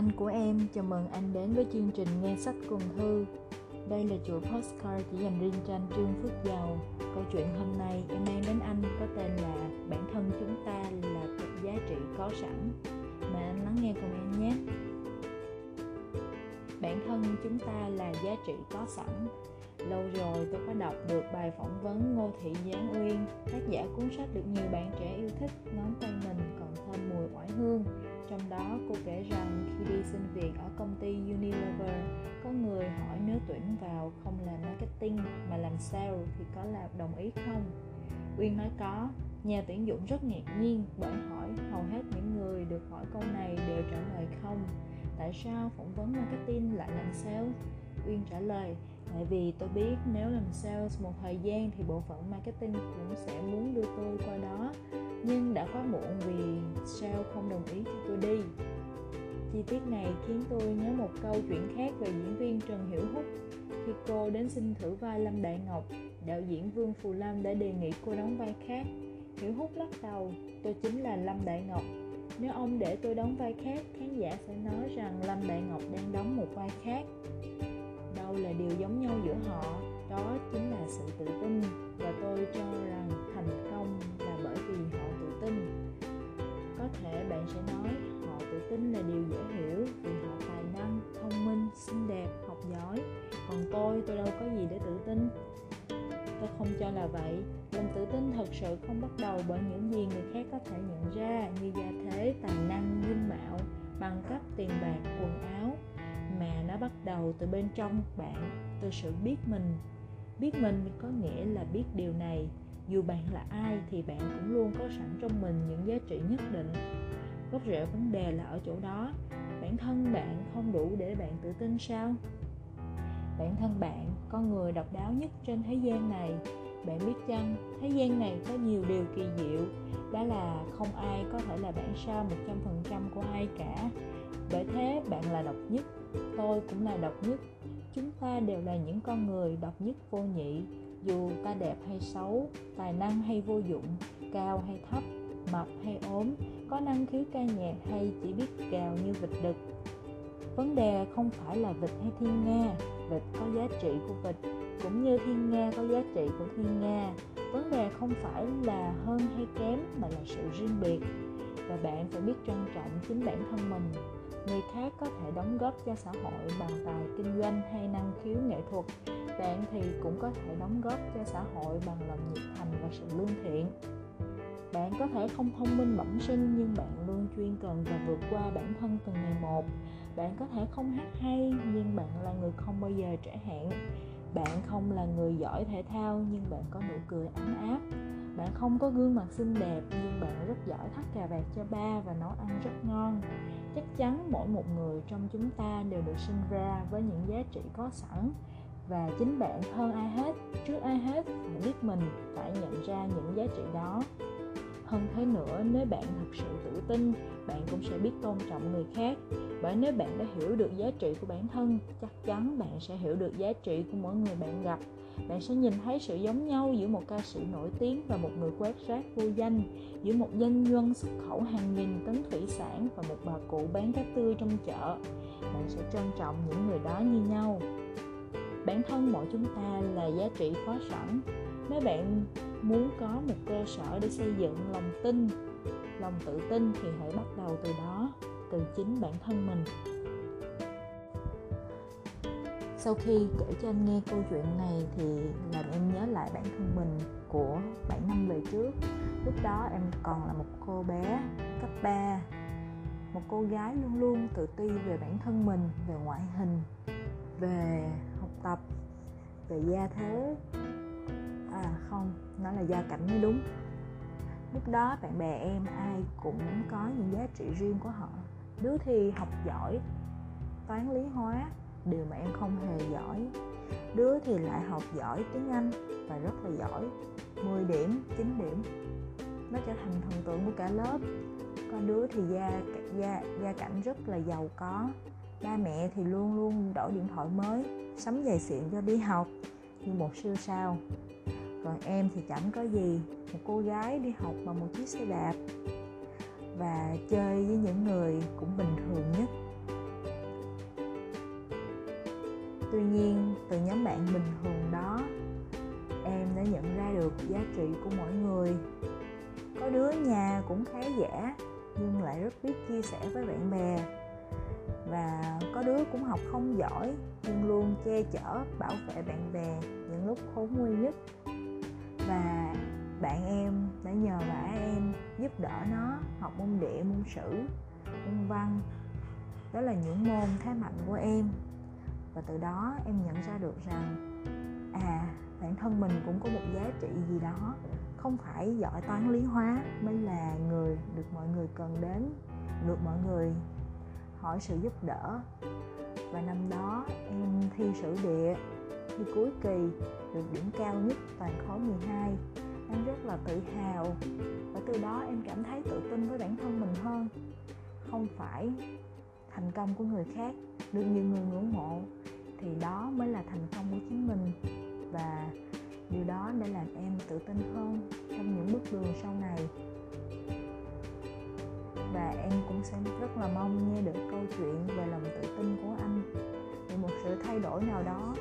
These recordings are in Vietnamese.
Anh của em, chào mừng anh đến với chương trình Nghe sách cùng thư. Đây là chuỗi postcard chỉ dành riêng cho anh Trương Phước Giàu. Câu chuyện hôm nay em mang đến anh có tên là Bản thân chúng ta là vật giá trị có sẵn. Mời anh lắng nghe cùng em nhé. Bản thân chúng ta là giá trị có sẵn. Lâu rồi tôi có đọc được bài phỏng vấn Ngô Thị Giáng Uyên, tác giả cuốn sách được nhiều bạn trẻ yêu thích, ngón tay mình còn thơm mùi oải hương. Trong đó cô kể rằng khi đi xin việc ở công ty Unilever có người hỏi nếu tuyển vào không làm marketing mà làm sale thì có là đồng ý không? Uyên nói có. Nhà tuyển dụng rất ngạc nhiên bởi hỏi hầu hết những người được hỏi câu này đều trả lời không tại sao phỏng vấn marketing lại làm sale uyên trả lời, tại vì tôi biết nếu làm sales một thời gian thì bộ phận marketing cũng sẽ muốn đưa tôi qua đó, nhưng đã quá muộn vì sale không đồng ý cho tôi đi. Chi tiết này khiến tôi nhớ một câu chuyện khác về diễn viên Trần Hiểu Húc khi cô đến xin thử vai Lâm Đại Ngọc. Đạo diễn Vương Phù Lâm đã đề nghị cô đóng vai khác. Hiểu Húc lắc đầu, tôi chính là Lâm Đại Ngọc nếu ông để tôi đóng vai khác, khán giả sẽ nói rằng Lâm Đại Ngọc đang đóng một vai khác. Đâu là điều giống nhau giữa họ, đó chính là sự tự tin. Và tôi cho rằng thành công là bởi vì họ tự tin. Có thể bạn sẽ nói, họ tự tin là điều dễ hiểu vì họ tài năng, thông minh, xinh đẹp, học giỏi. Còn tôi tôi đâu có gì để tự tin tôi không cho là vậy. Lòng tự tin thật sự không bắt đầu bởi những gì người khác có thể nhận ra như gia thế, tài năng, dung mạo, bằng cấp, tiền bạc, quần áo. Mà nó bắt đầu từ bên trong bạn, từ sự biết mình. Biết mình có nghĩa là biết điều này. Dù bạn là ai thì bạn cũng luôn có sẵn trong mình những giá trị nhất định. Gốc rễ vấn đề là ở chỗ đó. Bản thân bạn không đủ để bạn tự tin sao? Bản thân bạn con người độc đáo nhất trên thế gian này. Bạn biết chăng, thế gian này có nhiều điều kỳ diệu. Đó là không ai có thể là bản sao 100% của ai cả. Bởi thế, bạn là độc nhất, tôi cũng là độc nhất. Chúng ta đều là những con người độc nhất vô nhị. Dù ta đẹp hay xấu, tài năng hay vô dụng, cao hay thấp, mập hay ốm, có năng khiếu ca nhạc hay chỉ biết gào như vịt đực. Vấn đề không phải là vịt hay thiên nga vịt có giá trị của vịt, cũng như thiên nga có giá trị của thiên nga. Vấn đề không phải là hơn hay kém, mà là sự riêng biệt. Và bạn phải biết trân trọng chính bản thân mình. Người khác có thể đóng góp cho xã hội bằng tài kinh doanh hay năng khiếu nghệ thuật. Bạn thì cũng có thể đóng góp cho xã hội bằng lòng nhiệt thành và sự lương thiện bạn có thể không thông minh bẩm sinh, nhưng bạn luôn chuyên cần và vượt qua bản thân từng ngày một. Bạn có thể không hát hay, nhưng bạn là người không bao giờ trễ hẹn bạn không là người giỏi thể thao, nhưng bạn có nụ cười ấm áp. Bạn không có gương mặt xinh đẹp, nhưng bạn rất giỏi thắt cà vạt cho ba và nấu ăn rất ngon. Chắc chắn mỗi một người trong chúng ta đều được sinh ra với những giá trị có sẵn. Và chính bạn hơn ai hết, trước ai hết phải biết mình, phải nhận ra những giá trị đó hơn thế nữa, nếu bạn thực sự tự tin, bạn cũng sẽ biết tôn trọng người khác. Bởi nếu bạn đã hiểu được giá trị của bản thân, chắc chắn bạn sẽ hiểu được giá trị của mỗi người bạn gặp. Bạn sẽ nhìn thấy sự giống nhau giữa một ca sĩ nổi tiếng và một người quét rác vô danh, giữa một doanh nhân xuất khẩu hàng nghìn tấn thủy sản và một bà cụ bán cá tươi trong chợ. Bạn sẽ trân trọng những người đó như nhau. Bản thân mỗi chúng ta là giá trị có sẵn nếu bạn muốn có một cơ sở để xây dựng lòng tin, lòng tự tin thì hãy bắt đầu từ đó, từ chính bản thân mình. Sau khi kể cho anh nghe câu chuyện này thì làm em nhớ lại bản thân mình của 7 năm về trước. Lúc đó em còn là một cô bé cấp 3 một cô gái luôn luôn tự ti về bản thân mình, về ngoại hình, về học tập, về gia thế à không, nó là gia cảnh mới đúng. Lúc đó bạn bè em ai cũng có những giá trị riêng của họ. Đứa thì học giỏi, toán lý hóa, điều mà em không hề giỏi. Đứa thì lại học giỏi tiếng anh và rất là giỏi. 10 điểm 9 điểm, nó trở thành thần tượng của cả lớp. Có đứa thì gia gia gia cảnh rất là giàu có. Ba mẹ thì luôn luôn đổi điện thoại mới, sắm giày xịn cho đi học. Như một siêu sao còn em thì chẳng có gì. Một cô gái đi học bằng một chiếc xe đạp. Và chơi với những người cũng bình thường nhất. Tuy nhiên, từ nhóm bạn bình thường đó, em đã nhận ra được giá trị của mỗi người. Có đứa nhà cũng khá giả, nhưng lại rất biết chia sẻ với bạn bè. Và có đứa cũng học không giỏi, nhưng luôn che chở, bảo vệ bạn bè những lúc khốn nguy nhất và bạn em đã nhờ vả em giúp đỡ nó học môn địa, môn sử, môn văn. Đó là những môn thế mạnh của em. Và từ đó em nhận ra được rằng à bản thân mình cũng có một giá trị gì đó, không phải giỏi toán lý hóa mới là người được mọi người cần đến, được mọi người hỏi sự giúp đỡ. Và năm đó em thi sử địa thi cuối kỳ, được điểm cao nhất toàn khối 12 em rất là tự hào và từ đó em cảm thấy tự tin với bản thân mình hơn. Không phải thành công của người khác được nhiều người ngưỡng mộ, thì đó mới là thành công của chính mình. Và điều đó đã làm em tự tin hơn trong những bước đường sau này. Và em cũng sẽ rất là mong nghe được câu chuyện về lòng tự tin của anh. Về một sự thay đổi nào đó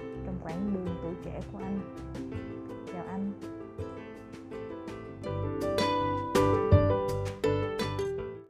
quãng đường tuổi trẻ của anh. Chào anh.